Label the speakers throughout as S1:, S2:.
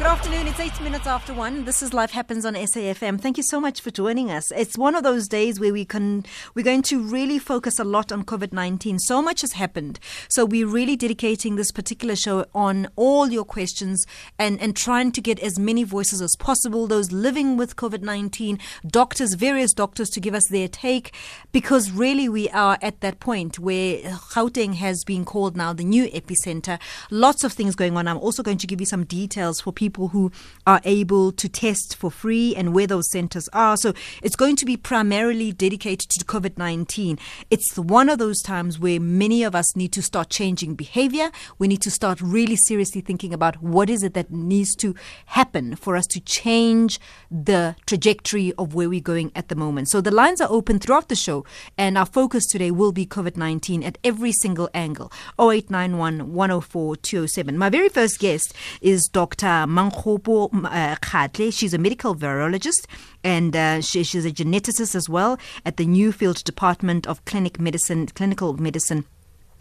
S1: Good afternoon. It's eight minutes after one. This is Life Happens on SAFM. Thank you so much for joining us. It's one of those days where we can we're going to really focus a lot on COVID nineteen. So much has happened. So we're really dedicating this particular show on all your questions and, and trying to get as many voices as possible, those living with COVID nineteen, doctors, various doctors to give us their take, because really we are at that point where Gauteng has been called now the new epicenter. Lots of things going on. I'm also going to give you some details for people people who are able to test for free and where those centers are. So it's going to be primarily dedicated to COVID 19. It's one of those times where many of us need to start changing behavior. We need to start really seriously thinking about what is it that needs to happen for us to change the trajectory of where we're going at the moment. So the lines are open throughout the show, and our focus today will be COVID 19 at every single angle. 0891 104 207. My very first guest is Dr. uh, Kgatle. She's a medical virologist and uh, she, she's a geneticist as well at the Nuffield Department of Clinic Medicine, Clinical Medicine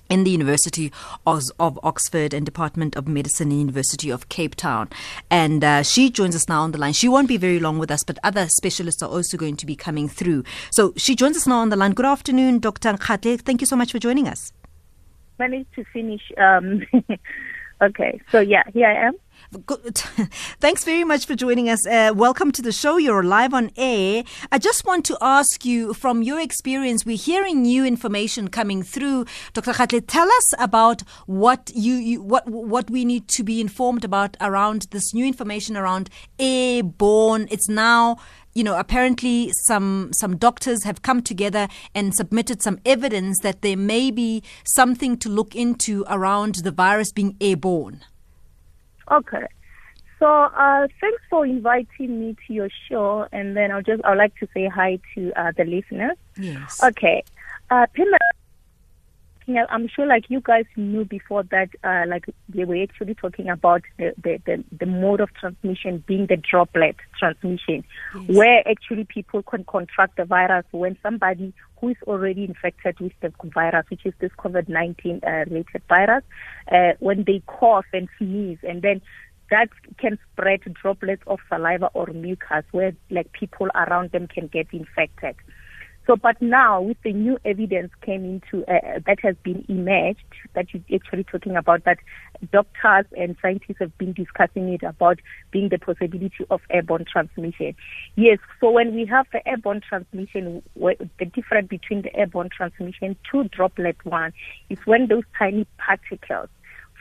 S1: in the University of, Oxford and Department of Medicine, University of Cape Town. And uh, she joins us now on the line. She won't be very long with us, but other specialists are also going to be coming through. So she joins us now on the line. Good afternoon, Dr. Kgatle. Thank you so much for joining us.
S2: Managed to finish. Um, okay, so yeah, here I am.
S1: Good. Thanks very much for joining us. Uh, welcome to the show. You're live on air. I just want to ask you, from your experience, we're hearing new information coming through. Dr. Kgatle, tell us about what you, you what what we need to be informed about around this new information around airborne. It's now you know, apparently some some doctors have come together and submitted some evidence that there may be something to look into around the virus being airborne.
S2: Okay. So uh, thanks for inviting me to your show, and then I'll just I'd like to say hi to uh, the listeners.
S1: Yes.
S2: Okay. Uh, I'm sure like you guys knew before that uh, like they were actually talking about the, the, the, the, mode of transmission being the droplet transmission, yes. where actually people can contract the virus when somebody who is already infected with the virus, which is this COVID-19 uh, related virus, uh, when they cough and sneeze, and then that can spread droplets of saliva or mucus where like people around them can get infected. So, but now with the new evidence came into uh, that has been emerged that you're actually talking about that doctors and scientists have been discussing it about being the possibility of airborne transmission. Yes, so when we have the airborne transmission, the difference between the airborne transmission to droplet one is when those tiny particles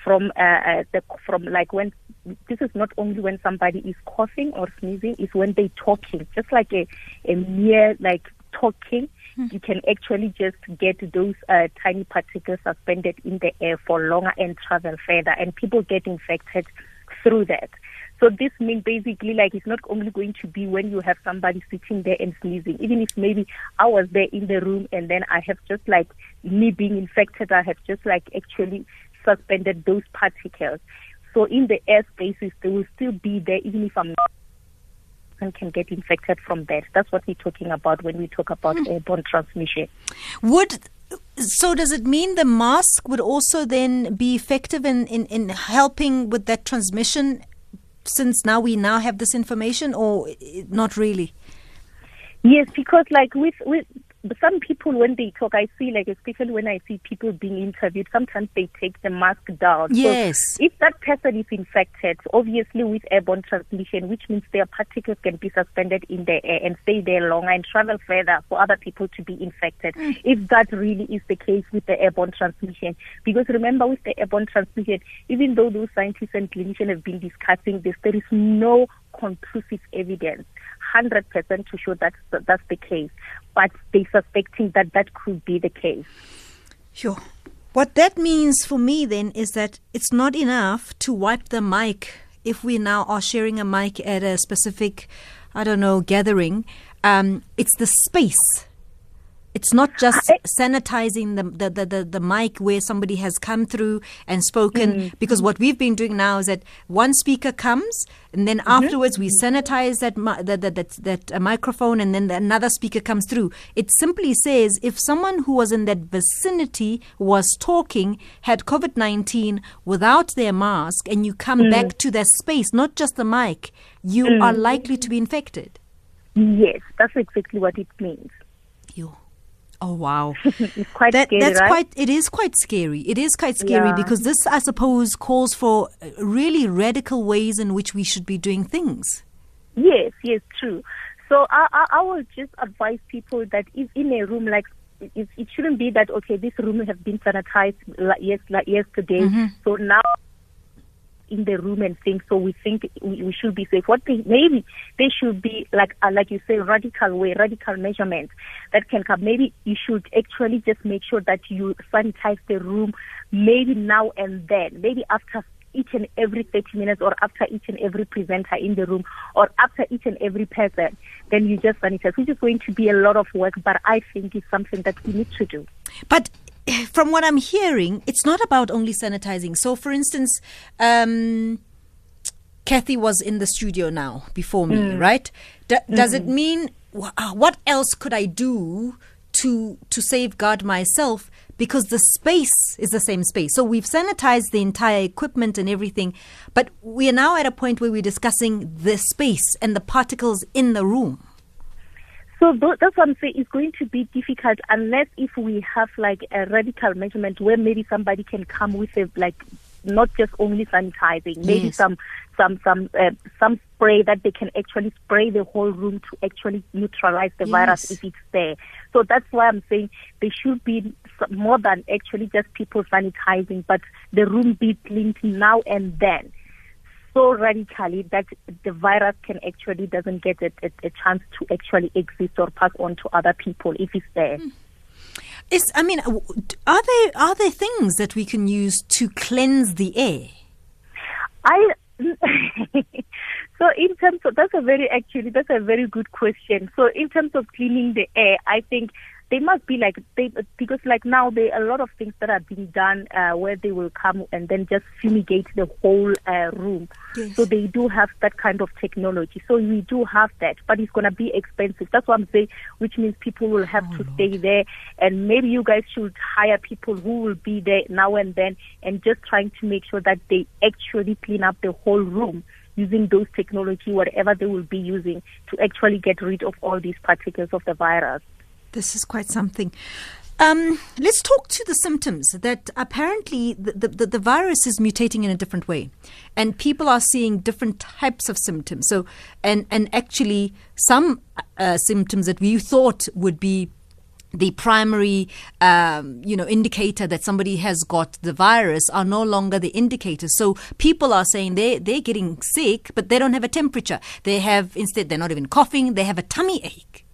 S2: from uh, uh, the from like when this is not only when somebody is coughing or sneezing, it's when they're talking, just like a, a mere like talking, mm. you can actually just get those uh, tiny particles suspended in the air for longer and travel further, and people get infected through that. So this means basically like it's not only going to be when you have somebody sitting there and sneezing. Even if maybe I was there in the room and then I have just like me being infected, I have just like actually suspended those particles. So in the air spaces, they will still be there even if I'm not person can get infected from that. That's what we're talking about when we talk about mm. airborne transmission.
S1: Would so does it mean the mask would also then be effective in, in, in helping with that transmission since now we now have this information or not really?
S2: Yes, because like with with some people when they talk, I see like especially when I see people being interviewed, sometimes they take the mask down.
S1: Yes.
S2: So if that person is infected, obviously with airborne transmission, which means their particles can be suspended in the air and stay there longer and travel further for other people to be infected. Mm. If that really is the case with the airborne transmission, because remember with the airborne transmission, even though those scientists and clinicians have been discussing this, there is no conclusive evidence 100% to show that that's the case, but they suspecting that that could be the case.
S1: Sure. What that means for me then is that it's not enough to wipe the mic if we now are sharing a mic at a specific, I don't know, gathering. Um, it's the space It's not just sanitizing the, the, the, the, the mic where somebody has come through and spoken,
S2: Mm.
S1: because what we've been doing now is that one speaker comes, and then
S2: Mm-hmm.
S1: afterwards we sanitize that, that, that, that, that uh, microphone, and then another speaker comes through. It simply says if someone who was in that vicinity was talking, had COVID 19 without their mask, and you come
S2: Mm.
S1: back to that space, not just the mic, you are likely to be infected.
S2: Yes, that's exactly what it means.
S1: You. Oh wow.
S2: It's quite
S1: that,
S2: scary,
S1: that's
S2: right?
S1: quite it is quite scary it is quite scary
S2: Yeah.
S1: because this i suppose calls for uh, really radical ways in which we should be doing things
S2: Yes, yes, true. So I, I, I will just advise people that if in a room like it, it shouldn't be that okay, this room has been sanitized yes, like yesterday.
S1: Mm-hmm.
S2: So now in the room and things, so we think we, should be safe. What they maybe they should be like uh, like you say, radical way, radical measurements that can come. Maybe you should actually just make sure that you sanitize the room, maybe now and then, maybe after each and every 30 minutes or after each and every presenter in the room or after each and every person, then you just sanitize, which is going to be a lot of work, but I think it's something that we need to do.
S1: but from what i'm hearing it's not about only sanitizing. So for instance um kathy was in the studio now before me
S2: Mm.
S1: right? D- does it mean uh, what else could i do to to safeguard myself? Because the space is the same space. So we've sanitized the entire equipment and everything but we are now at a point where we're discussing the space and the particles in the room
S2: So tho- that's what I'm saying. It's going to be difficult unless if we have like a radical measurement where maybe somebody can come with a like not just only sanitizing, maybe
S1: Yes.
S2: some some some uh, some spray that they can actually spray the whole room to actually neutralize the virus if it's there. So that's why I'm saying there should be more than actually just people sanitizing, but the room be cleaned now and then so radically that the virus can actually doesn't get a, a, a chance to actually exist or pass on to other people if it's there.
S1: Hmm. It's. i mean are there are there things that we can use to cleanse the air
S2: I so in terms of that's a very actually that's a very good question. So in terms of cleaning the air, I think they must be like they because like now there are a lot of things that are being done uh, where they will come and then just fumigate the whole uh, room.
S1: Yes.
S2: So they do have that kind of technology. So we do have that, but it's gonna be expensive. That's what I'm saying. Which means people will have to stay there, and maybe you guys should hire people who will be there now and then, and just trying to make sure that they actually clean up the whole room using those technology, whatever they will be using, to actually get rid of all these particles of the virus.
S1: This is quite something. Um, let's talk to the symptoms that apparently the, the, the, virus is mutating in a different way, and people are seeing different types of symptoms. So, and and actually, some uh, symptoms that we thought would be the primary, um, you know, indicator that somebody has got the virus are no longer the indicators. So people are saying they they're getting sick, but they don't have a temperature. They have instead they're not even coughing. They have a tummy ache.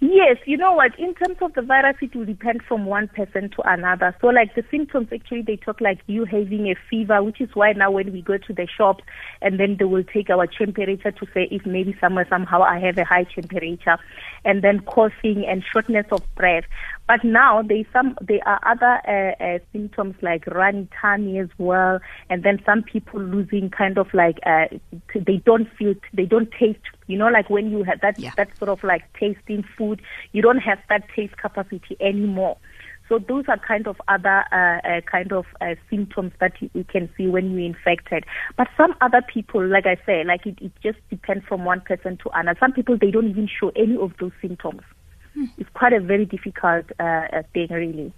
S2: Yes, you know what? In terms of the virus, it will depend from one person to another. So, like the symptoms, actually, they talk like you having a fever, which is why now when we go to the shops, and then they will take our temperature to say if maybe somewhere somehow I have a high temperature, and then coughing and shortness of breath. But now there some there are other uh, uh, symptoms like runny tummy as well, and then some people losing kind of like uh, t- they don't feel they don't taste. You know, like when you have that
S1: Yeah.
S2: that sort of like tasting food, you don't have that taste capacity anymore. So those are kind of other uh, uh, kind of uh, symptoms that you, you can see when you're infected. But some other people, like I say, like it, it just depends from one person to another. Some people they don't even show any of those symptoms. It's quite a very difficult uh, uh, thing, really.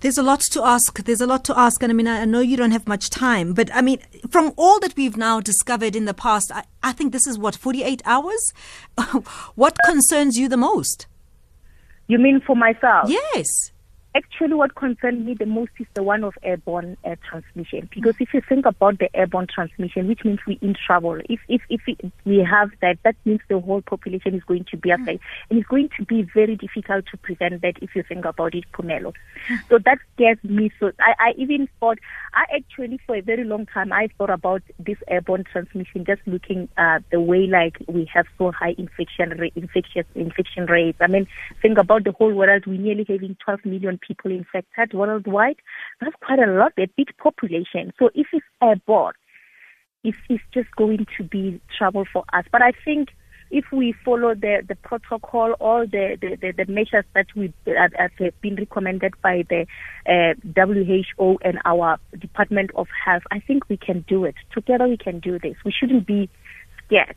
S1: There's a lot to ask. There's a lot to ask. And I mean, I I know you don't have much time, but I mean, from all that we've now discovered in the past, I, I think this is what, 48 hours? what concerns you the most?
S2: You mean for myself?
S1: Yes.
S2: Actually what concerns me the most is the one of airborne uh, transmission. Because if you think about the airborne transmission, which means we're in trouble. If if if we have that, that means the whole population is going to be affected, and it's going to be very difficult to prevent that. If you think about it, Phemelo. So that scares me. So I, I even thought, I actually for a very long time I thought about this airborne transmission, just looking at the way like we have so high infection rate, infectious infection rates. I mean, think about the whole world. We're nearly having 12 million people infected worldwide. That's quite a lot, a big population. So if it's airborne, it's, it's just going to be trouble for us. But I think if we follow the, the protocol, all the, the, the, measures that we that have been recommended by the uh, WHO and our Department of Health, I think we can do it. Together we can do this. We shouldn't be scared.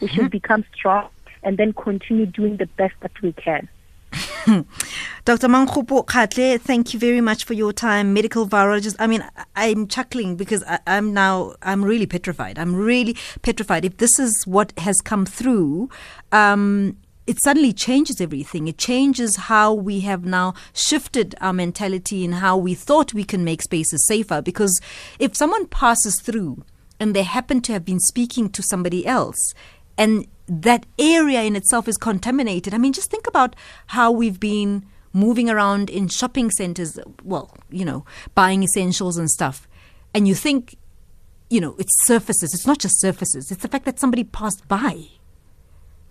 S2: We should mm-hmm. become strong and then continue doing the best that we can.
S1: Dr. Mankgopo Kgatle, thank you very much for your time. Medical virologist. I mean, I'm chuckling because I, am now, I'm really petrified. I'm really petrified. If this is what has come through, um, it suddenly changes everything. It changes how we have now shifted our mentality and how we thought we can make spaces safer. Because if someone passes through and they happen to have been speaking to somebody else, and that area in itself is contaminated. I mean, just think about how we've been moving around in shopping centers, well, you know, buying essentials and stuff. And you think, you know, it's surfaces. It's not just surfaces, it's the fact that somebody passed by.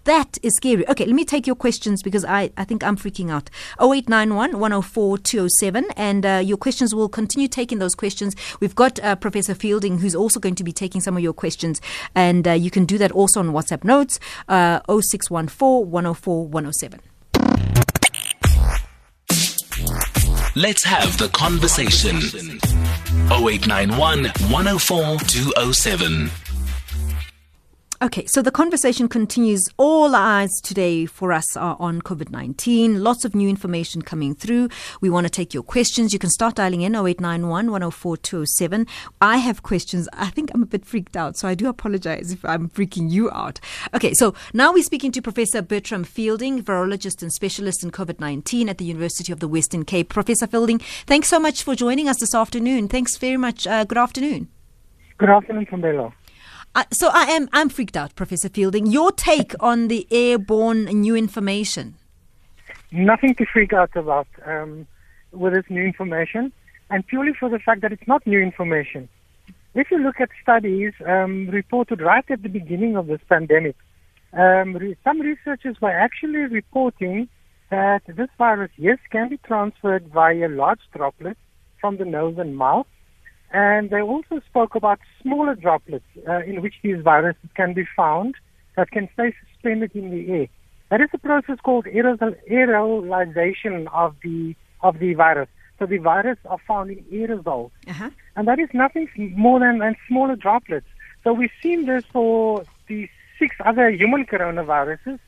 S1: That is scary. Okay, let me take your questions because I, I think I'm freaking out. 0891 104 207. And uh, your questions will continue taking those questions. We've got uh, Professor Fielding who's also going to be taking some of your questions. And uh, you can do that also on WhatsApp notes uh, 0614 104 107.
S3: Let's have the conversation. 0891 104 207.
S1: Okay, so the conversation continues. All eyes today for us are on COVID 19. Lots of new information coming through. We want to take your questions. You can start dialing in 0891 104 207. I have questions. I think I'm a bit freaked out, so I do apologize if I'm freaking you out. Okay, so now we're speaking to Professor Burtram Fielding, virologist and specialist in COVID 19 at the University of the Western Cape. Professor Fielding, thanks so much for joining us this afternoon. Thanks very much. Uh, good afternoon.
S4: Good afternoon, Kambelo.
S1: So I am I'm freaked out, Professor Fielding. Your take on the airborne new information?
S4: Nothing to freak out about um, with this new information, and purely for the fact that it's not new information. If you look at studies um, reported right at the beginning of this pandemic, um, re- some researchers were actually reporting that this virus, yes, can be transferred via large droplets from the nose and mouth, and they also spoke about smaller droplets uh, in which these viruses can be found that can stay suspended in the air. That is a process called aerosolization of the of the virus. So the virus are found in aerosols, uh-huh. and that is nothing more than, than smaller droplets. So we've seen this for the six other human coronaviruses.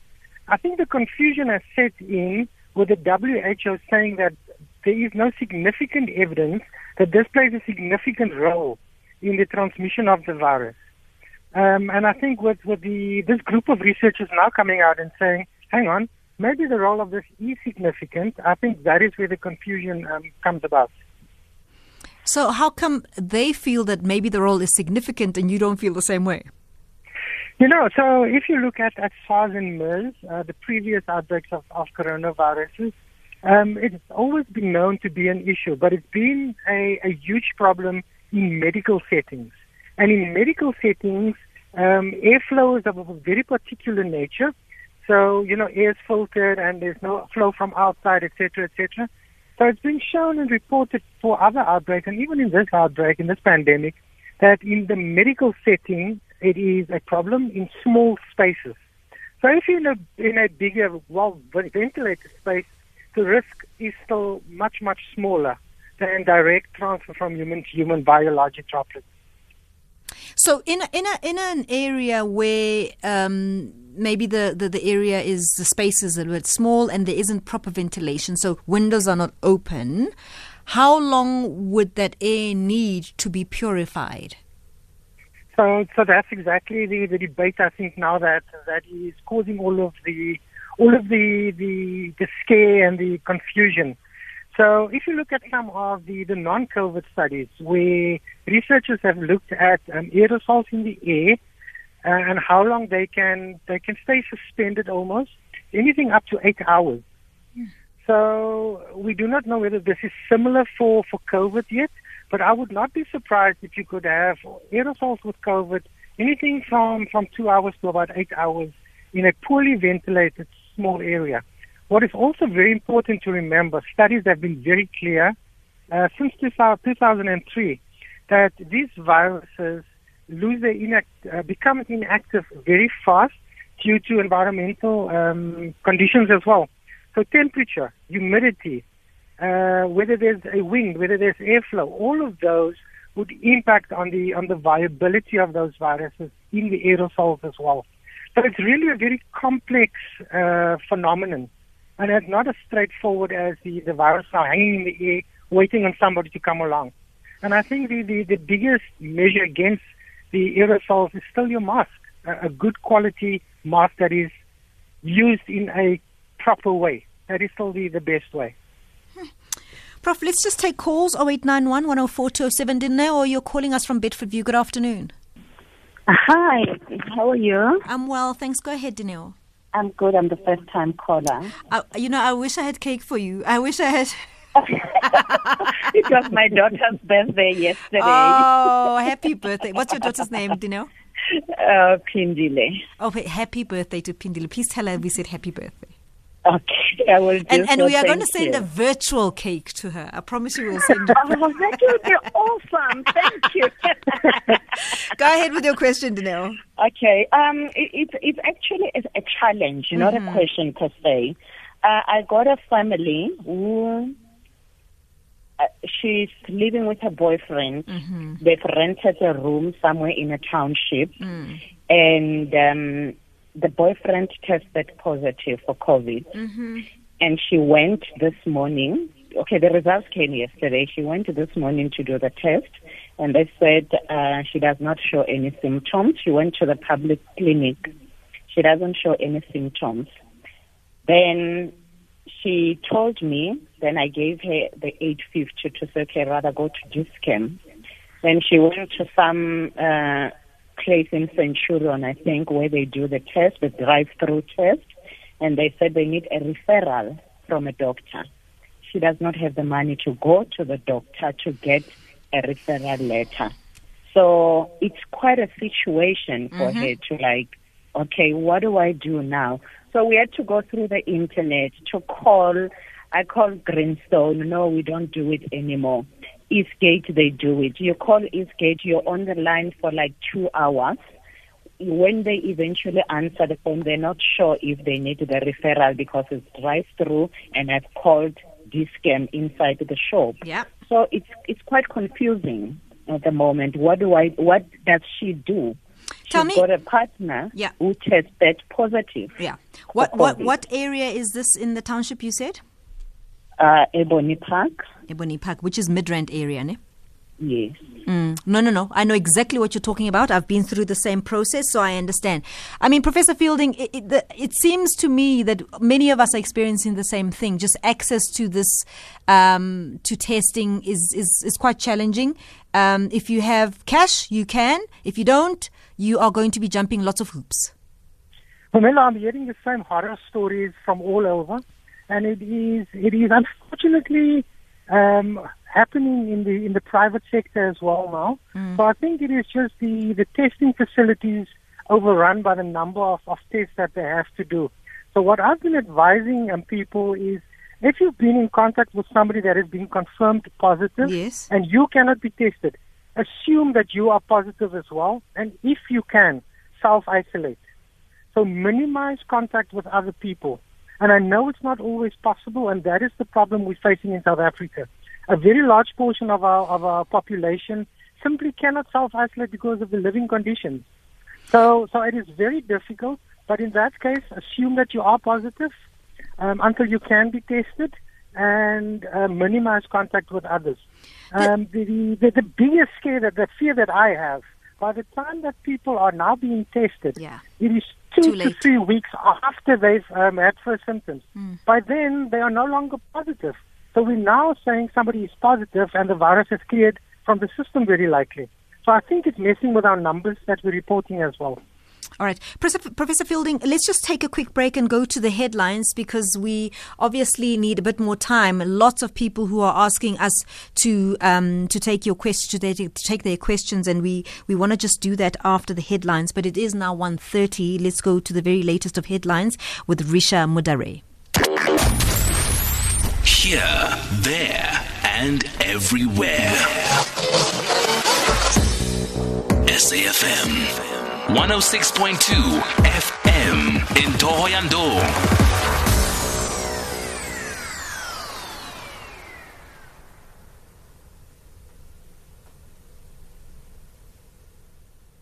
S4: I think the confusion has set in with the WHO saying that there is no significant evidence that this plays a significant role in the transmission of the virus. Um, and I think with, with the, this group of researchers now coming out and saying, hang on, maybe the role of this is significant, I think that is where the confusion um, comes about.
S1: So, how come they feel that maybe the role is significant and you don't feel the same way?
S4: You know, so if you look at, at SARS and MERS, uh, the previous outbreaks of, of coronaviruses, um, it's always been known to be an issue, but it's been a, a huge problem in medical settings. And in medical settings, um, airflow is of a very particular nature. So, you know, air is filtered and there's no flow from outside, etc., etc. So it's been shown and reported for other outbreaks, and even in this outbreak, in this pandemic, that in the medical setting, it is a problem in small spaces. So if you're in a, in a bigger, well ventilated space, the risk is still much, much smaller than direct transfer from human to human biologic droplets.
S1: So, in a, in a, in an area where um, maybe the, the, the area is the space is a little bit small and there isn't proper ventilation, so windows are not open, how long would that air need to be purified?
S4: So, so that's exactly the, the debate I think now that that is causing all of the all of the, the, the scare and the confusion. So if you look at some of the, the non-COVID studies where researchers have looked at um, aerosols in the air uh, and how long they can they can stay suspended almost anything up to eight hours. So we do not know whether this is similar for, for COVID yet, but I would not be surprised if you could have aerosols with COVID anything from, from two hours to about eight hours in a poorly ventilated small area. What is also very important to remember, studies have been very clear uh, since 2003 that these viruses lose their inact- uh, become inactive very fast due to environmental um, conditions as well. So temperature, humidity, uh, whether there's a wind, whether there's airflow, all of those would impact on the on the viability of those viruses in the aerosols as well. So it's really a very complex uh, phenomenon, and it's not as straightforward as the the virus now hanging in the air, waiting on somebody to come along. And I think the the, the biggest measure against the aerosols is still your mask, a, a good quality mask that is used in a proper way. That is still the, the best way.
S1: Prof, let's just take calls 0891 104 207. Dineo, or you're calling us from Bedfordview. Good afternoon.
S5: Hi, how are you?
S1: I'm well. Thanks. Go ahead, Dineo.
S5: I'm good. I'm the first time caller.
S1: Uh, you know, I wish I had cake for you. I wish I had.
S5: it was my daughter's birthday yesterday.
S1: Oh, happy birthday. What's your daughter's name, Dineo?
S5: Uh, Pindile.
S1: Oh, happy birthday to Pindile. Please tell her we said happy birthday.
S5: Okay, I will do
S1: And, and
S5: so.
S1: we are going to send
S5: you.
S1: a virtual cake to her. I promise you we'll send it.
S5: Oh, that would be awesome. Thank you.
S1: Go ahead with your question, Dineo.
S5: okay, um, it, it's it's actually a, a challenge, not a question per se. Uh, I got a family who uh, she's living with her boyfriend. They've rented a room somewhere in a township, and um, the boyfriend tested positive for COVID. And she went this morning. Okay, the results came yesterday. She went this morning to do the test, and they said uh, she does not show any symptoms. She went to the public clinic. She doesn't show any symptoms. Then she told me, then I gave her the 850 to say, okay, rather go to Dis-Chem. Then she went to some uh, place in Centurion, I think, where they do the test, the drive-through test, and they said they need a referral from a doctor. She does not have the money to go to the doctor to get a referral letter. So it's quite a situation for mm-hmm. her to like, okay, what do I do now? So we had to go through the internet to call. I called Greenstone. No, we don't do it anymore. Eastgate, they do it. You call Eastgate, you're on the line for like two hours. When they eventually answer the phone, they're not sure if they need the referral because it's drive through and I've called Dis-Chem inside the shop.
S1: Yeah.
S5: So it's it's quite confusing at the moment. What do I? What does she do?
S1: Tell
S5: She's
S1: me-
S5: got a partner
S1: Yeah.
S5: who tested positive.
S1: Yeah. What what what area is this in the township you said?
S5: Uh, Ebony Park.
S1: Ebony Park, which is Midrand area, ne?
S5: Yes.
S1: Mm. No, no, no. I know exactly what you're talking about. I've been through the same process, so I understand. I mean, Professor Fielding, it, it, the, it seems to me that many of us are experiencing the same thing. Just access to this, um, to testing is, is, is quite challenging. Um, if you have cash, you can. If you don't, you are going to be jumping lots of hoops.
S4: Pamela, I'm hearing the same horror stories from all over, and it is it is unfortunately um, happening in the in the private sector as well now. So I think it is just the the testing facilities overrun by the number of, of tests that they have to do. So what I've been advising um, people is if you've been in contact with somebody that has been confirmed positive
S1: Yes.
S4: and you cannot be tested, assume that you are positive as well, and if you can, self isolate. So minimize contact with other people. And I know it's not always possible, and that is the problem we're facing in South Africa. A very large portion of our of our population simply cannot self isolate because of the living conditions. So so it is very difficult. But in that case, assume that you are positive um, until you can be tested, and uh, minimize contact with others. Um, the, the the biggest scare that the fear that I have by the time that people are now being tested,
S1: Yeah.
S4: it is two to three weeks after they've um, had first symptoms. By then, they are no longer positive. So we're now saying somebody is positive and the virus is cleared from the system very likely. So I think it's messing with our numbers that we're reporting as well.
S1: All right. Professor Fielding, let's just take a quick break and go to the headlines because we obviously need a bit more time. Lots of people who are asking us to um, to take your question to take their questions and we, we want to just do that after the headlines. But it is now 1.30. Let's go to the very latest of headlines with Risha Mudare.
S3: Here, there, and everywhere. SAFM. 106.2 FM in Thohoyandou.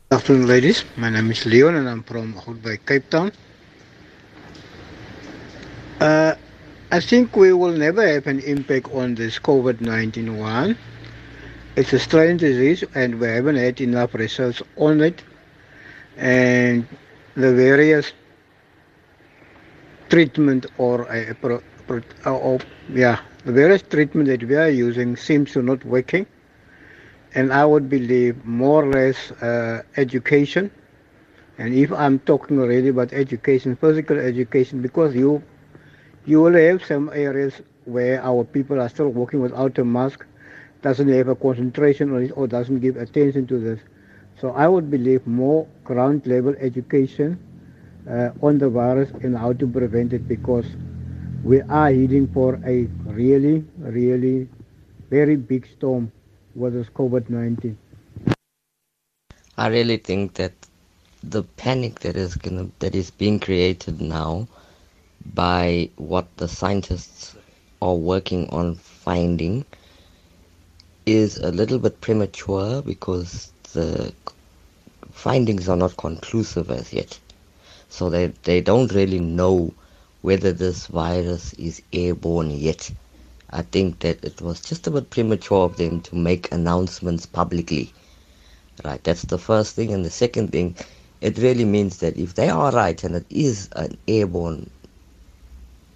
S6: Good afternoon, ladies. My name is Leon and I'm from Hout Bay, Cape Town. Uh, I think we will never have an impact on this COVID 19 one. It's a strange disease and we haven't had enough research on it and the various treatment or a pro, pro, or, yeah the various treatment that we are using seems to not working. And I would believe more or less uh, education. And if I'm talking already about education physical education because you you will have some areas where our people are still working without a mask doesn't have a concentration or doesn't give attention to this so I would believe more ground level education uh, on the virus and how to prevent it because we are heading for a really, really very big storm with this COVID-19.
S7: I really think that the panic that is gonna that is being created now by what the scientists are working on finding is a little bit premature because the findings are not conclusive as yet. So they, they don't really know whether this virus is airborne yet. I think that it was just a bit premature of them to make announcements publicly. Right, that's the first thing. And the second thing, it really means that if they are right and it is an airborne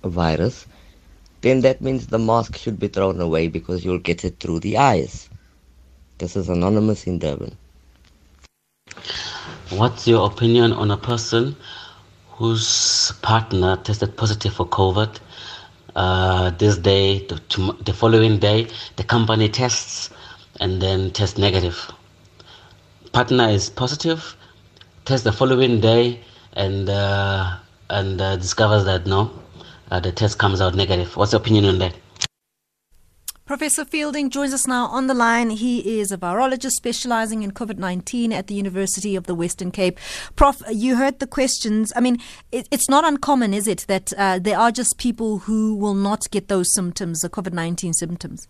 S7: virus, then that means the mask should be thrown away because you'll get it through the eyes. This is Anonymous in Durban.
S8: What's your opinion on a person whose partner tested positive for COVID? Uh, this day, the, the following day, the company tests and then tests negative. Partner is positive, tests the following day, and uh, and uh, discovers that no, uh, the test comes out negative. What's your opinion on that?
S1: Professor Fielding joins us now on the line. He is a virologist specializing in COVID 19 at the University of the Western Cape. Prof, you heard the questions. I mean, it, it's not uncommon, is it, that uh, there are just people who will not get those symptoms, the COVID 19 symptoms?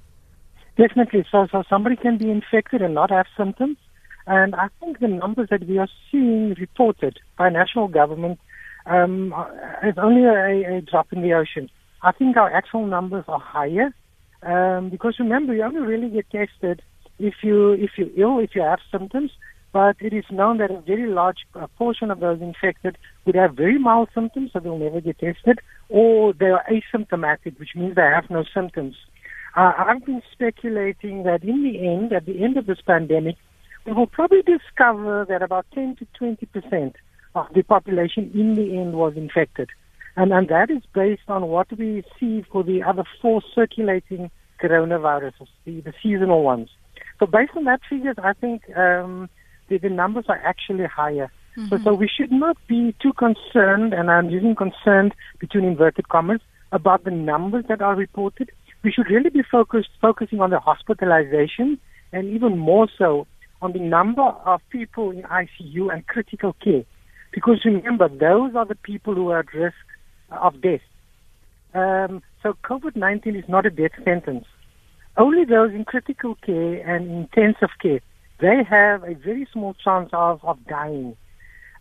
S4: Definitely. So, so somebody can be infected and not have symptoms. And I think the numbers that we are seeing reported by national government um, is only a, a drop in the ocean. I think our actual numbers are higher um, because remember, you only really get tested if you if you're ill, if you have symptoms. But it is known that a very large uh, portion of those infected would have very mild symptoms, so they'll never get tested, or they are asymptomatic, which means they have no symptoms. Uh, I've been speculating that in the end, at the end of this pandemic, we will probably discover that about 10 to 20 percent of the population in the end was infected. And, and that is based on what we see for the other four circulating coronaviruses, the, the seasonal ones. So based on that figures, I think um, the, the numbers are actually higher. Mm-hmm. So, so we should not be too concerned, and I'm using concerned between inverted commas, about the numbers that are reported. We should really be focused, focusing on the hospitalization and even more so on the number of people in ICU and critical care. Because remember, those are the people who are at risk of death. Um, so COVID-19 is not a death sentence. Only those in critical care and intensive care, they have a very small chance of, of dying.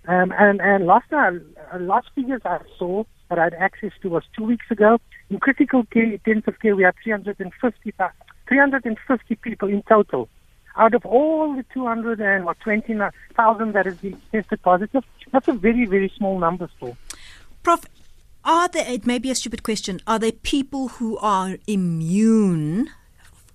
S4: Um, and, and last, uh, last figures I saw that I had access to was two weeks ago. In critical care, intensive care, we have 350, 350 people in total. Out of all the 220,000 that has been tested positive, that's a very, very small number still.
S1: Prof, Are there, it may be a stupid question, are there people who are immune,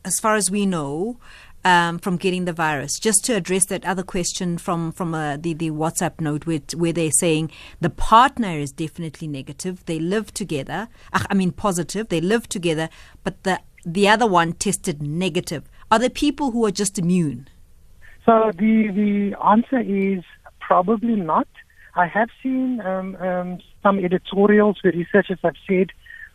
S1: as far as we know, um, from getting the virus? Just to address that other question from, from uh, the, the WhatsApp note where, where they're saying the partner is definitely negative, they live together, ach, I mean positive, they live together, but the, the other one tested negative. Are there people who are just immune?
S4: So the the answer is probably not. I have seen um, um, some editorials where researchers have said,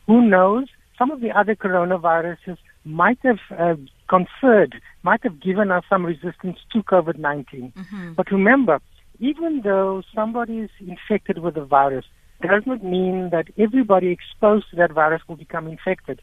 S4: who knows, some of the other coronaviruses might have uh, conferred, might have given us some resistance to COVID 19.
S1: Mm-hmm.
S4: But remember, even though somebody is infected with the virus, does not mean that everybody exposed to that virus will become infected.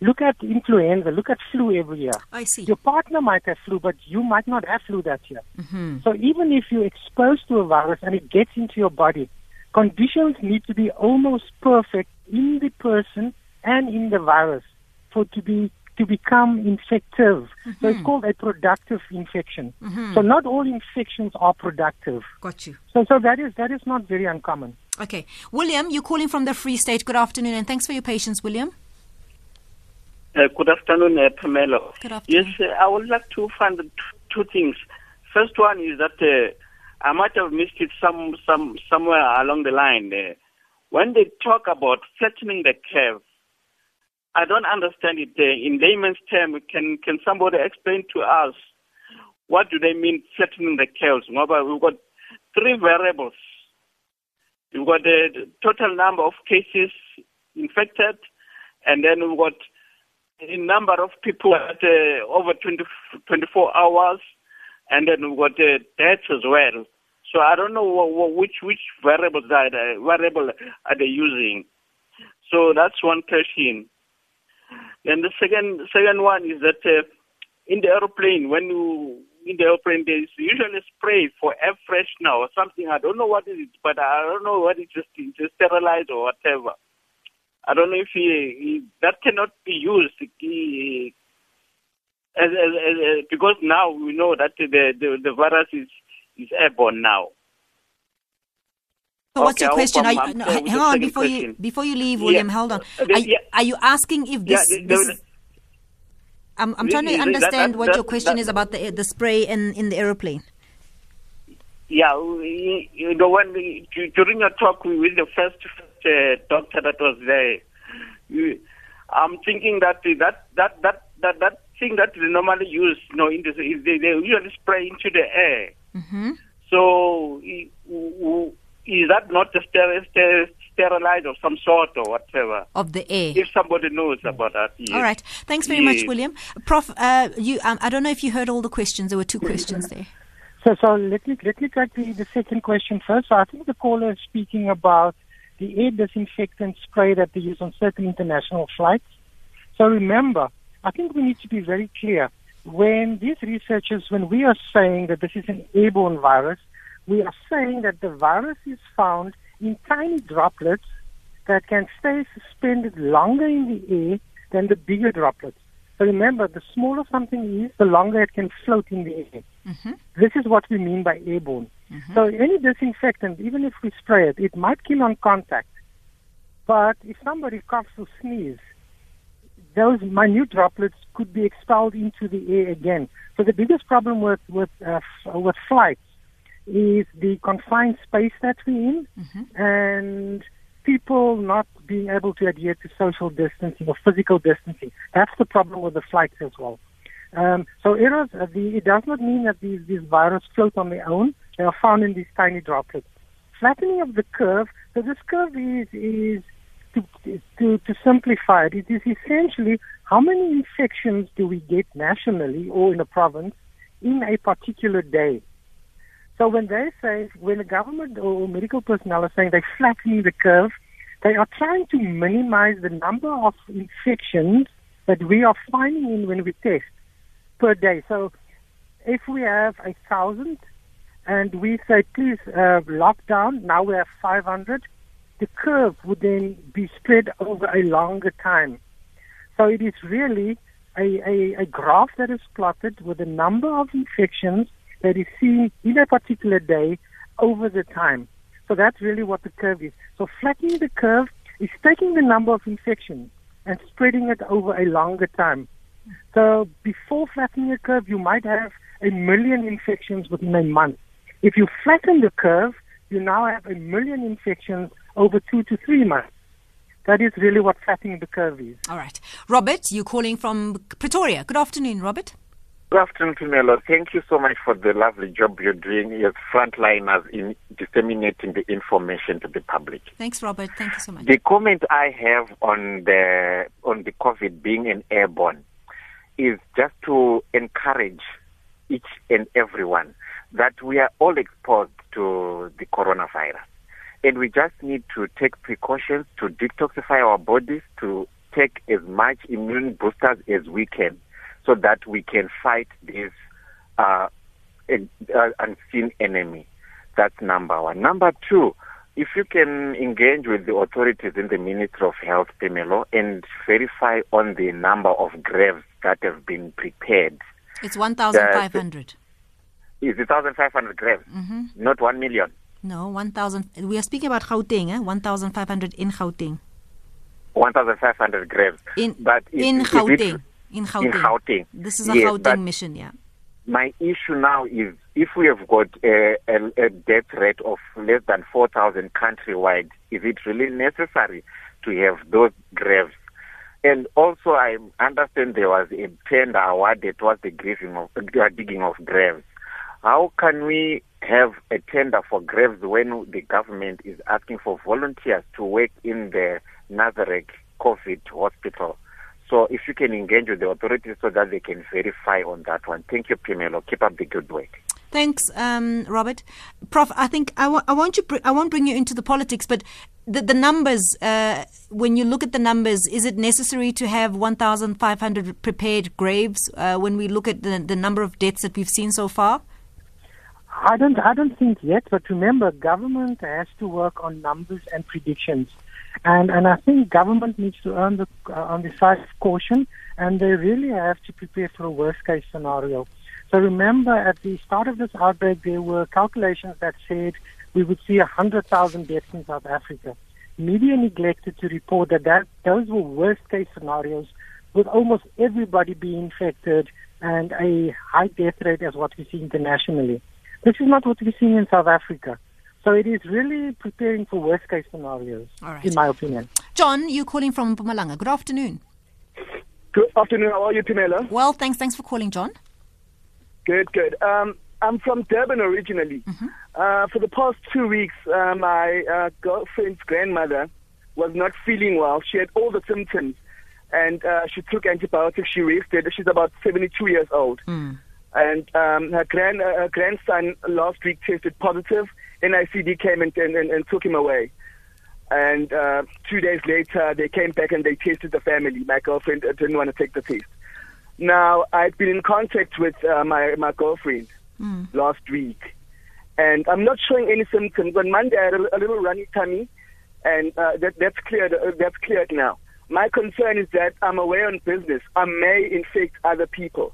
S4: Look at influenza, look at flu every year.
S1: I see.
S4: Your partner might have flu, but you might not have flu that year.
S1: Mm-hmm.
S4: So even if you're exposed to a virus and it gets into your body, conditions need to be almost perfect in the person and in the virus for to be to become infective. So it's called a productive infection. So not all infections are productive.
S1: Got you.
S4: So so that is that is not very uncommon.
S1: Okay. William, you're calling from the Free State. Good afternoon, and thanks for your patience, William.
S9: Uh, good afternoon, uh, Pamela.
S1: Good afternoon.
S9: Yes, uh, I would like to find t- two things. First one is that uh, I might have missed it some some somewhere along the line. Uh, when they talk about flattening the curve, I don't understand it. Uh, in layman's terms, can can somebody explain to us what do they mean flattening the curves? We've got three variables. We've got the the total number of cases infected, and then we've got the number of people at uh, over 20, 24 hours, and then we've got uh, deaths as well. So I don't know wh- wh- which which variables are they, variable are they using. So that's one question. Then the second second one is that uh, in the aeroplane, when you in the aeroplane, there's usually spray for air freshener or something. I don't know what it is, but I don't know what it is, to sterilize or whatever. I don't know if he, he, that cannot be used he, as, as, as, because now we know that the, the, the virus is, is airborne now.
S1: So what's
S9: Okay,
S1: your question? Are you, no, hang on before you before you leave,
S9: Yeah.
S1: William. Hold on.
S9: Uh,
S1: Are,
S9: yeah.
S1: are you asking if this?
S9: Yeah,
S1: this I'm, I'm trying to
S9: the- that-
S1: understand
S9: that-
S1: what
S9: that-
S1: your question is about the the spray in in the aeroplane.
S9: Yeah, we- you know, when we, during your talk with the first uh, doctor that was there, I'm thinking that that that that that that thing that they normally use, you know, in this, is they, they usually spray into the air.
S1: Mm-hmm.
S9: So is that not a ster- ster- sterilized of some sort or whatever?
S1: Of the air.
S9: If somebody knows about that, yes.
S1: All right. Thanks very much, William. Prof, uh, you. Um, I don't know if you heard all the questions. There were two questions there.
S4: So, so let me let me take the, the second question first. So I think the caller is speaking about the air disinfectant spray that they use on certain international flights. So remember, I think we need to be very clear. When these researchers, when we are saying that this is an airborne virus, we are saying that the virus is found in tiny droplets that can stay suspended longer in the air than the bigger droplets. So remember, the smaller something is, the longer it can float in the air. Mm-hmm. This is what we mean by airborne. Mm-hmm. So any disinfectant, even if we spray it, it might kill on contact. But if somebody coughs or sneezes, those minute droplets could be expelled into the air again. So the biggest problem with with uh, f- with flights is the confined space that we're in, and people not being able to adhere to social distancing or physical distancing. That's the problem with the flights as well. Um, so errors, uh, the, it does not mean that these, these viruses float on their own. They are found in these tiny droplets. Flattening of the curve. So this curve is is to, to, to simplify it, it is essentially how many infections do we get nationally or in a province in a particular day. So when they say, when the government or medical personnel are saying they're flattening the curve, they are trying to minimize the number of infections that we are finding in when we test per day. So if we have a thousand and we say, please uh, lock down, now we have 500, the curve would then be spread over a longer time. So it is really a, a, a graph that is plotted with the number of infections that is seen in a particular day over the time. So that's really what the curve is. So flattening the curve is taking the number of infections and spreading it over a longer time. So before flattening a curve, you might have a million infections within a month. If you flatten the curve, you now have a million infections over two to three months. That is really what flattening the curve is.
S1: All right. Robert, you're calling from Pretoria. Good afternoon, Robert.
S10: Good afternoon, Tumelo. Thank you so much for the lovely job you're doing as frontliners in disseminating the information to the public.
S1: Thanks, Robert. Thank you so much.
S10: The comment I have on the on the COVID being an airborne is just to encourage each and everyone that we are all exposed to the coronavirus. And we just need to take precautions to detoxify our bodies, to take as much immune boosters as we can so that we can fight this uh, uh, unseen enemy. That's number one. Number two, if you can engage with the authorities in the Ministry of Health, Phemelo, and verify on the number of graves that have been prepared.
S1: It's 1,500.
S10: Is it 1,500 graves?
S1: Mm-hmm.
S10: Not 1 million?
S1: No, 1,000. We are speaking about Gauteng, eh? 1,500 in Gauteng.
S10: 1,500 graves.
S1: In,
S10: but
S1: in
S10: it,
S1: Gauteng.
S10: It,
S1: in Gauteng.
S10: In Gauteng.
S1: This is a
S10: yes,
S1: Gauteng mission, yeah.
S10: My issue now is if we have got a, a, a death rate of less than 4,000 countrywide, is it really necessary to have those graves? And also, I understand there was a tender awarded towards the grieving of, uh, digging of graves. How can we have a tender for graves when the government is asking for volunteers to work in the Nasrec COVID hospital? So if you can engage with the authorities so that they can verify on that one. Thank you, Phemelo. Keep up the good work.
S1: Thanks, um, Robert. Prof, I think I, wa- I want you. Br- I won't bring you into the politics, but the, the numbers. Uh, when you look at the numbers, is it necessary to have 1,500 prepared graves uh, when we look at the, the number of deaths that we've seen so far?
S4: I don't. I don't think yet. But remember, government has to work on numbers and predictions, and and I think government needs to earn the uh, on the side of caution, and they really have to prepare for a worst case scenario. So remember, at the start of this outbreak, there were calculations that said we would see 100,000 deaths in South Africa. Media neglected to report that, that those were worst case scenarios with almost everybody being infected and a high death rate as what we see internationally. This is not what we see in South Africa. So it is really preparing for worst case scenarios, in my opinion.
S1: John, you're calling from Mpumalanga. Good afternoon.
S11: Good afternoon. How are you, Phemelo?
S1: Well, thanks. Thanks for calling, John.
S11: Good, good. Um, I'm from Durban originally.
S1: Mm-hmm.
S11: Uh, for the past two weeks, uh, my uh, girlfriend's grandmother was not feeling well. She had all the symptoms, and uh, she took antibiotics. She rested. She's about 72 years old,
S1: Mm.
S11: And um, her grand uh, her grandson last week tested positive. NICD came and, and, and, and took him away. And uh, two days later, they came back and they tested the family. My girlfriend uh, didn't want to take the test. Now, I've been in contact with uh, my, my girlfriend
S1: Mm.
S11: last week, and I'm not showing any symptoms. On Monday, I had a, a little runny tummy, and uh, that, that's cleared. Uh, that's cleared now. My concern is that I'm away on business. I may infect other people,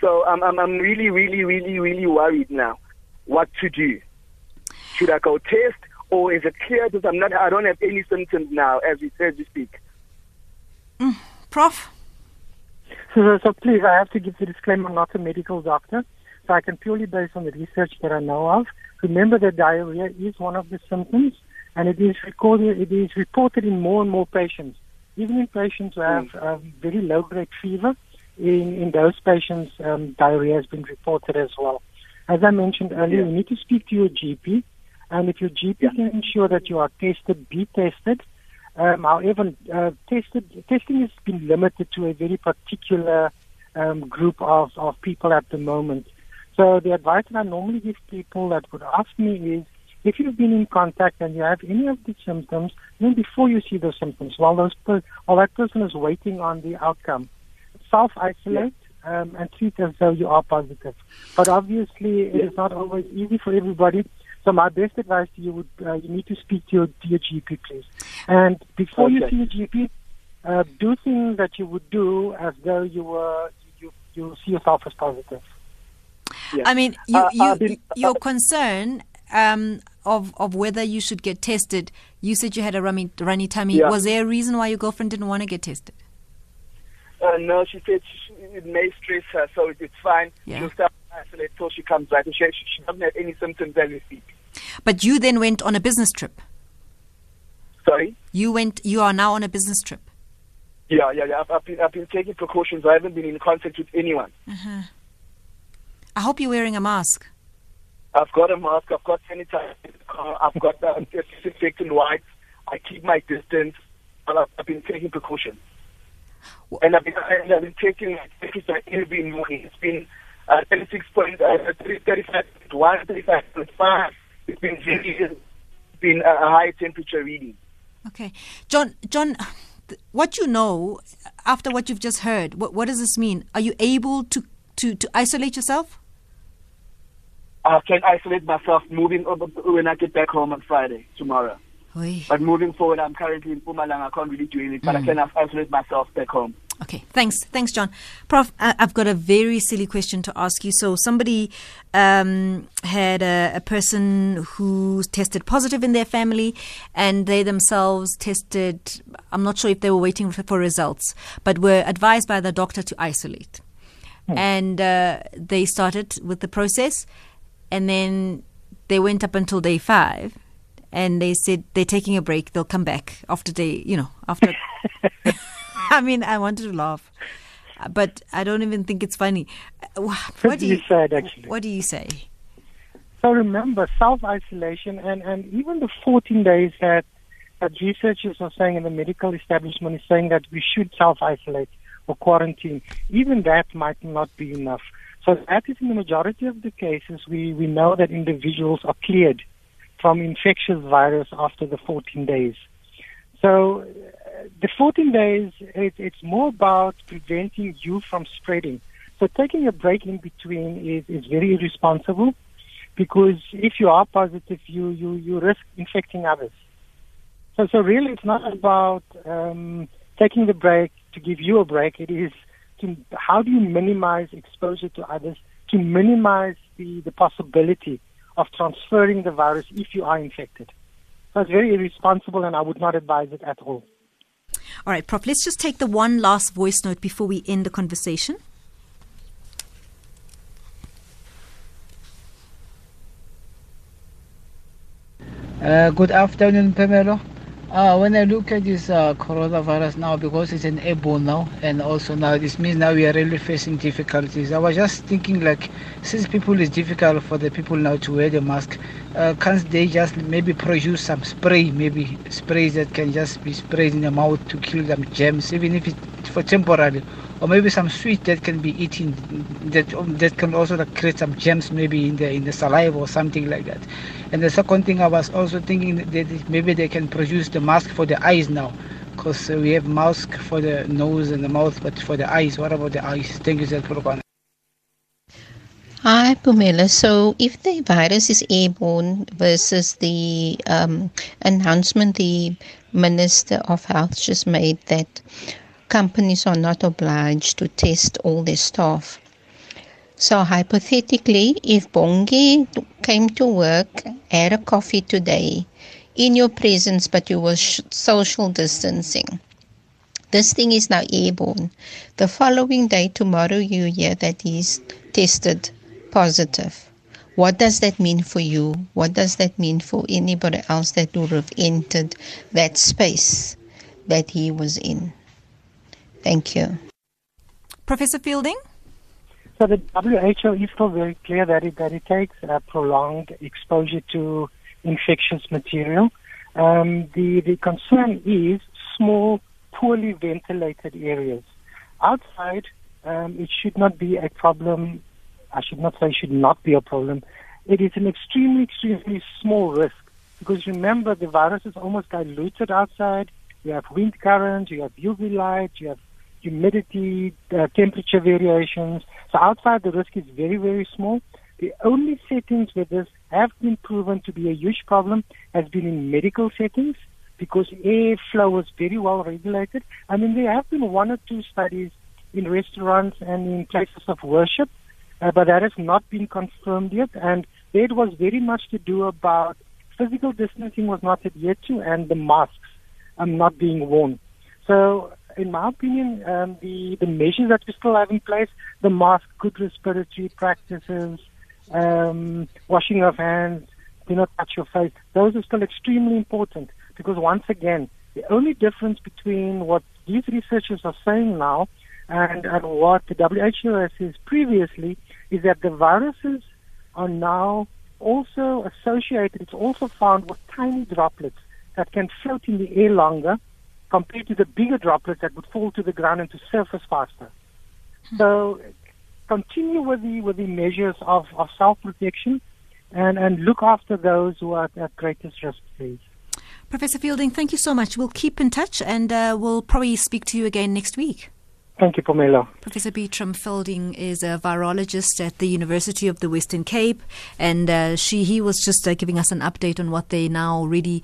S11: so I'm, I'm, I'm really, really, really, really worried now. What to do? Should I go test, or is it clear that I'm not? I don't have any symptoms now, as we as we speak.
S1: Prof.
S4: So, so please, I have to give the disclaimer, I'm not a medical doctor. So I can purely base on the research that I know of. Remember that diarrhea is one of the symptoms, and it is recorded, it is reported in more and more patients. Even in patients who have um, very low-grade fever, in, in those patients, um, diarrhea has been reported as well. As I mentioned earlier, you need to speak to your GP, and if your GP can ensure that you are tested, be tested. Um, however, uh, tested, testing has been limited to a very particular um, group of, of people at the moment. So the advice that I normally give people that would ask me is, if you've been in contact and you have any of the symptoms, then before you see those symptoms, while those per- while that person is waiting on the outcome, self isolate um, and treat as though you are positive. But obviously, it is not always easy for everybody. So my best advice to you would uh, you need to speak to your, to your GP, please. And before you see your GP, uh, do things that you would do as though you were you you see yourself as positive.
S1: I mean, you,
S11: Uh,
S1: you,
S11: I've been-
S1: your concern. Um, of, of whether you should get tested, you said you had a runny, runny tummy.
S11: Yeah.
S1: Was there a reason why your girlfriend didn't want to get tested?
S11: Uh, no, she said she, it may stress her, so it, it's fine.
S1: Yeah.
S11: She'll start isolate till she comes back. And she, she, doesn't have any symptoms as we speak.
S1: But you then went on a business trip.
S11: Sorry?
S1: You went. You are now on a business trip.
S11: Yeah, yeah, yeah. I've, I've, been, I've been taking precautions. I haven't been in contact with anyone.
S1: Uh-huh. I hope you're wearing a mask.
S11: I've got a mask. I've got sanitizer in the car. I've got uh, disinfectant wipes. I keep my distance. And I've, I've been taking precautions. And I've been, and I've been taking my temperature every morning. It's been uh, 36 point, uh, 35.1, 35.5. It's been very, it's been a high temperature reading.
S1: Okay, John. John, what you know after what you've just heard, what what does this mean? Are you able to to to isolate yourself?
S11: I can isolate myself moving over when I get back home on Friday, tomorrow.
S1: Oy.
S11: But moving forward, I'm currently in Mpumalanga. I can't really do anything, but I
S1: Mm.
S11: can isolate myself back home.
S1: Okay, thanks, thanks, John. Prof, I- I've got a very silly question to ask you. So, somebody um, had a, a person who tested positive in their family, and they themselves tested. I'm not sure if they were waiting for, for results, but were advised by the doctor to isolate. And uh, they started with the process, and then they went up until day five, and they said they're taking a break. They'll come back after they, you know, after. I mean, I wanted to laugh, but I don't even think it's funny. Uh, What do you
S4: sad, actually.
S1: What do you say?
S4: So remember, self-isolation and, and even the 14 days that, that researchers are saying in the medical establishment is saying that we should self-isolate or quarantine, even that might not be enough. So that is in the majority of the cases, we, we know that individuals are cleared from infectious virus after the 14 days. So the 14 days, it, it's more about preventing you from spreading. So taking a break in between is, is very irresponsible because if you are positive, you, you, you risk infecting others. So, so really, it's not about um, taking the break to give you a break. It is to how do you minimize exposure to others to minimize the, the possibility of transferring the virus if you are infected. So it's very irresponsible, and I would not advise it at all.
S1: All right, Prof. Let's just take the one last voice note before we end the conversation.
S12: Uh, good afternoon, Phemelo. Uh, when I look at this uh, coronavirus now, because it's an airborne now, and also now this means now we are really facing difficulties. I was just thinking, like, since people it's difficult for the people now to wear the mask, uh, can't they just maybe produce some spray, maybe sprays that can just be sprayed in the mouth to kill them germs, even if it's for temporary, or maybe some sweet that can be eaten that that can also like, create some germs, maybe in the in the saliva or something like that. And the second thing, I was also thinking that maybe they can produce the mask for the eyes now, because uh, we have mask for the nose and the mouth, but for the eyes, what about the eyes? Thank you, Zed Purukana.
S13: Hi, Phemelo. So, if the virus is airborne versus the um, announcement the Minister of Health just made that companies are not obliged to test all their staff. So, hypothetically, if Bongi came to work, had a coffee today in your presence, but you were social distancing, this thing is now airborne. The following day, tomorrow, you hear that he's tested positive. What does that mean for you? What does that mean for anybody else that would have entered that space that he was in? Thank you.
S1: Professor Fielding?
S4: So the WHO is still very clear that it, that it takes a prolonged exposure to infectious material. Um, the, the concern is small, poorly ventilated areas. Outside, um, it should not be a problem. I should not say should not be a problem. It is an extremely, extremely small risk because remember the virus is almost diluted outside. You have wind currents, you have UV light, you have humidity, uh, temperature variations. So outside the risk is very, very small. The only settings where this have been proven to be a huge problem has been in medical settings because airflow is very well regulated. I mean, there have been one or two studies in restaurants and in places of worship, uh, but that has not been confirmed yet. And it was very much to do about physical distancing was not adhered to and the masks um, not being worn. So, in my opinion, um, the, the measures that we still have in place, the mask, good respiratory practices, um, washing of hands, do not touch your face, those are still extremely important because once again, the only difference between what these researchers are saying now and, and what the WHO has said previously is that the viruses are now also associated, it's also found with tiny droplets that can float in the air longer compared to the bigger droplets that would fall to the ground and to surface faster. So continue with the with the measures of, of self protection and, and look after those who are at greatest risk, please.
S1: Professor Fielding, thank you so much. We'll keep in touch and uh, we'll probably speak to you again next week.
S4: Thank you, Phemelo.
S1: Professor Burtram Fielding is a virologist at the University of the Western Cape, and uh, she he was just uh, giving us an update on what they now really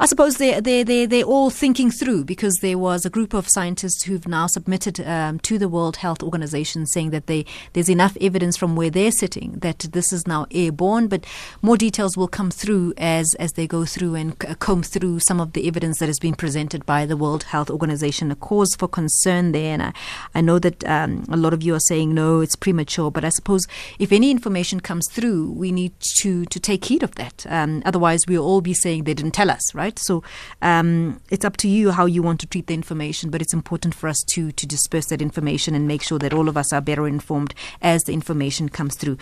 S1: I suppose they they they they're all thinking through because there was a group of scientists who've now submitted um, to the World Health Organization saying that they there's enough evidence from where they're sitting that this is now airborne. But more details will come through as as they go through and c- comb through some of the evidence that has been presented by the World Health Organization. A cause for concern there, and I, I know that um, a lot of you are saying no, it's premature. But I suppose if any information comes through, we need to to take heed of that. Um, otherwise, we'll all be saying they didn't tell us, right? So um, it's up to you how you want to treat the information, but it's important for us to to disperse that information and make sure that all of us are better informed as the information comes through.